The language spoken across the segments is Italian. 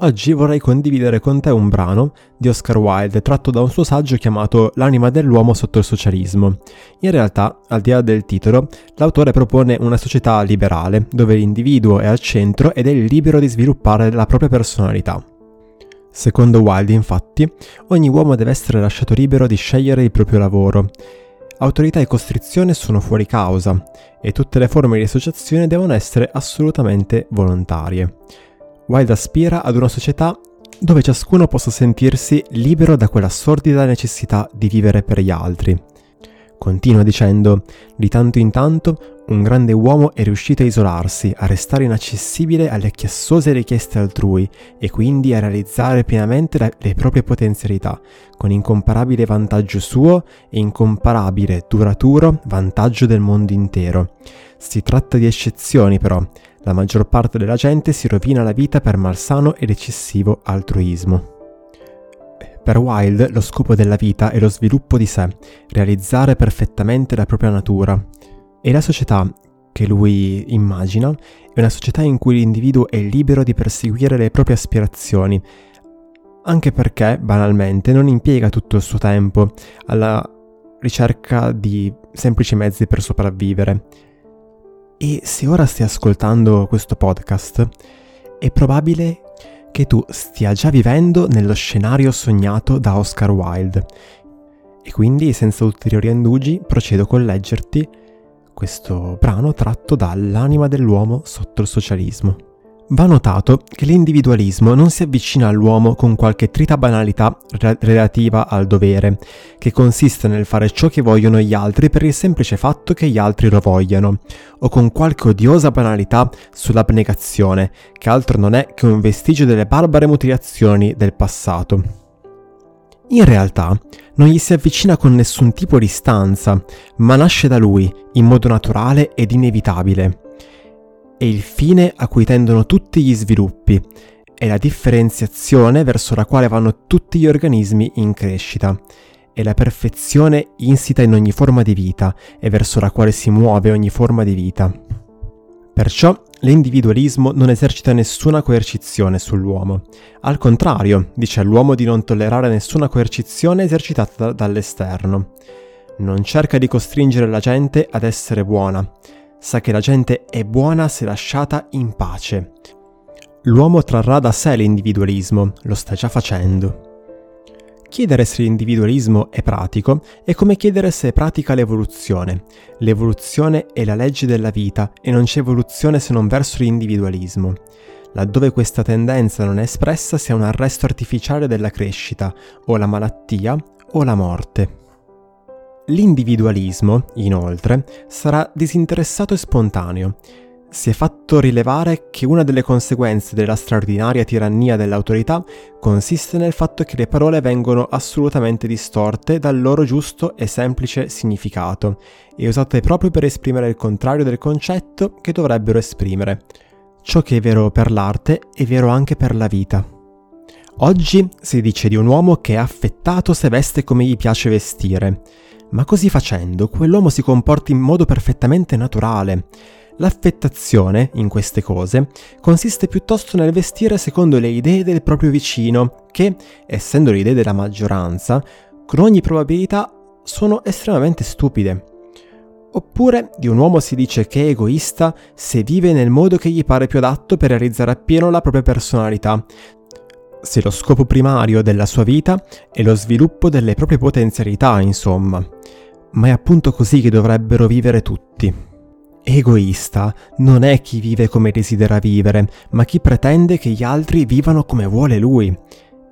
Oggi vorrei condividere con te un brano di Oscar Wilde tratto da un suo saggio chiamato L'anima dell'uomo sotto il socialismo. In realtà, al di là del titolo, l'autore propone una società liberale, dove l'individuo è al centro ed è libero di sviluppare la propria personalità. Secondo Wilde, infatti, ogni uomo deve essere lasciato libero di scegliere il proprio lavoro. Autorità e costrizione sono fuori causa e tutte le forme di associazione devono essere assolutamente volontarie. Wilde aspira ad una società dove ciascuno possa sentirsi libero da quella sordida necessità di vivere per gli altri. Continua dicendo, di tanto in tanto un grande uomo è riuscito a isolarsi, a restare inaccessibile alle chiassose richieste altrui e quindi a realizzare pienamente le proprie potenzialità, con incomparabile vantaggio suo e incomparabile, duraturo vantaggio del mondo intero. Si tratta di eccezioni però, la maggior parte della gente si rovina la vita per malsano ed eccessivo altruismo. Per Wilde lo scopo della vita è lo sviluppo di sé, realizzare perfettamente la propria natura. E la società che lui immagina è una società in cui l'individuo è libero di perseguire le proprie aspirazioni, anche perché, banalmente, non impiega tutto il suo tempo alla ricerca di semplici mezzi per sopravvivere, e se ora stai ascoltando questo podcast, è probabile che tu stia già vivendo nello scenario sognato da Oscar Wilde. E quindi, senza ulteriori indugi, procedo con leggerti questo brano tratto dall'anima dell'uomo sotto il socialismo. Va notato che l'individualismo non si avvicina all'uomo con qualche trita banalità re- relativa al dovere, che consiste nel fare ciò che vogliono gli altri per il semplice fatto che gli altri lo vogliano, o con qualche odiosa banalità sull'abnegazione, che altro non è che un vestigio delle barbare mutilazioni del passato. In realtà non gli si avvicina con nessun tipo di stanza, ma nasce da lui, in modo naturale ed inevitabile è il fine a cui tendono tutti gli sviluppi, è la differenziazione verso la quale vanno tutti gli organismi in crescita, è la perfezione insita in ogni forma di vita e verso la quale si muove ogni forma di vita. Perciò l'individualismo non esercita nessuna coercizione sull'uomo. Al contrario, dice all'uomo di non tollerare nessuna coercizione esercitata dall'esterno. Non cerca di costringere la gente ad essere buona, sa che la gente è buona se lasciata in pace. L'uomo trarrà da sé l'individualismo, lo sta già facendo. Chiedere se l'individualismo è pratico è come chiedere se è pratica l'evoluzione. L'evoluzione è la legge della vita e non c'è evoluzione se non verso l'individualismo. Laddove questa tendenza non è espressa si ha un arresto artificiale della crescita, o la malattia o la morte. L'individualismo, inoltre, sarà disinteressato e spontaneo. Si è fatto rilevare che una delle conseguenze della straordinaria tirannia dell'autorità consiste nel fatto che le parole vengono assolutamente distorte dal loro giusto e semplice significato e usate proprio per esprimere il contrario del concetto che dovrebbero esprimere. Ciò che è vero per l'arte è vero anche per la vita. Oggi si dice di un uomo che è affettato se veste come gli piace vestire ma così facendo quell'uomo si comporta in modo perfettamente naturale. L'affettazione, in queste cose, consiste piuttosto nel vestire secondo le idee del proprio vicino, che, essendo le idee della maggioranza, con ogni probabilità sono estremamente stupide. Oppure di un uomo si dice che è egoista se vive nel modo che gli pare più adatto per realizzare appieno la propria personalità, se lo scopo primario della sua vita è lo sviluppo delle proprie potenzialità, insomma. Ma è appunto così che dovrebbero vivere tutti. Egoista non è chi vive come desidera vivere, ma chi pretende che gli altri vivano come vuole lui.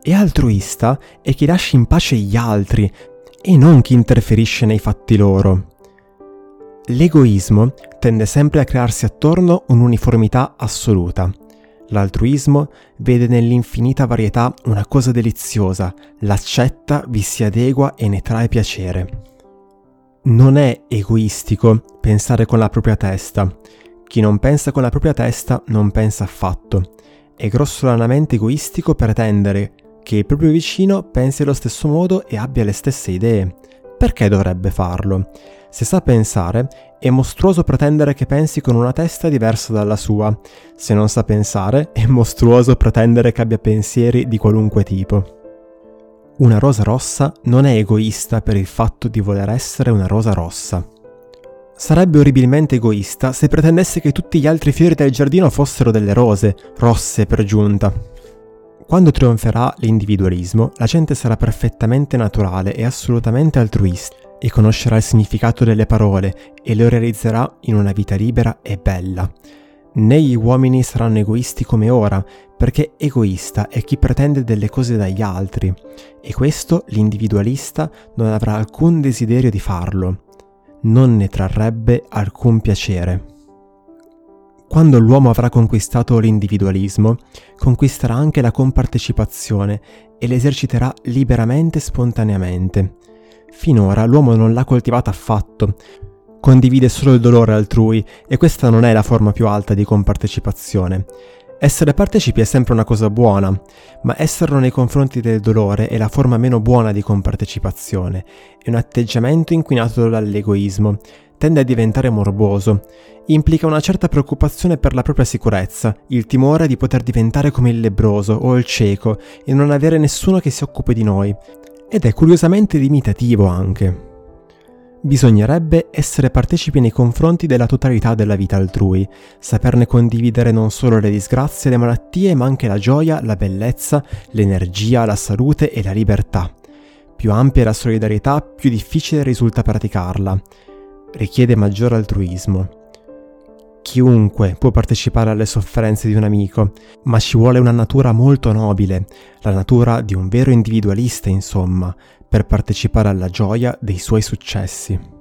E altruista è chi lascia in pace gli altri e non chi interferisce nei fatti loro. L'egoismo tende sempre a crearsi attorno un'uniformità assoluta. L'altruismo vede nell'infinita varietà una cosa deliziosa, l'accetta, vi si adegua e ne trae piacere. Non è egoistico pensare con la propria testa. Chi non pensa con la propria testa non pensa affatto. È grossolanamente egoistico pretendere che il proprio vicino pensi allo stesso modo e abbia le stesse idee. Perché dovrebbe farlo? Se sa pensare, è mostruoso pretendere che pensi con una testa diversa dalla sua. Se non sa pensare, è mostruoso pretendere che abbia pensieri di qualunque tipo. Una rosa rossa non è egoista per il fatto di voler essere una rosa rossa. Sarebbe orribilmente egoista se pretendesse che tutti gli altri fiori del giardino fossero delle rose, rosse per giunta. Quando trionferà l'individualismo, la gente sarà perfettamente naturale e assolutamente altruista e conoscerà il significato delle parole e lo realizzerà in una vita libera e bella. Né gli uomini saranno egoisti come ora, perché egoista è chi pretende delle cose dagli altri, e questo l'individualista non avrà alcun desiderio di farlo, non ne trarrebbe alcun piacere. Quando l'uomo avrà conquistato l'individualismo, conquisterà anche la compartecipazione e l'eserciterà liberamente e spontaneamente. Finora l'uomo non l'ha coltivata affatto, condivide solo il dolore altrui e questa non è la forma più alta di compartecipazione. Essere partecipi è sempre una cosa buona, ma esserlo nei confronti del dolore è la forma meno buona di compartecipazione, è un atteggiamento inquinato dall'egoismo, tende a diventare morboso, implica una certa preoccupazione per la propria sicurezza, il timore di poter diventare come il lebroso o il cieco e non avere nessuno che si occupi di noi, ed è curiosamente limitativo anche bisognerebbe essere partecipi nei confronti della totalità della vita altrui, saperne condividere non solo le disgrazie e le malattie, ma anche la gioia, la bellezza, l'energia, la salute e la libertà. Più ampia è la solidarietà, più difficile risulta praticarla. Richiede maggior altruismo. Chiunque può partecipare alle sofferenze di un amico, ma ci vuole una natura molto nobile, la natura di un vero individualista, insomma, per partecipare alla gioia dei suoi successi.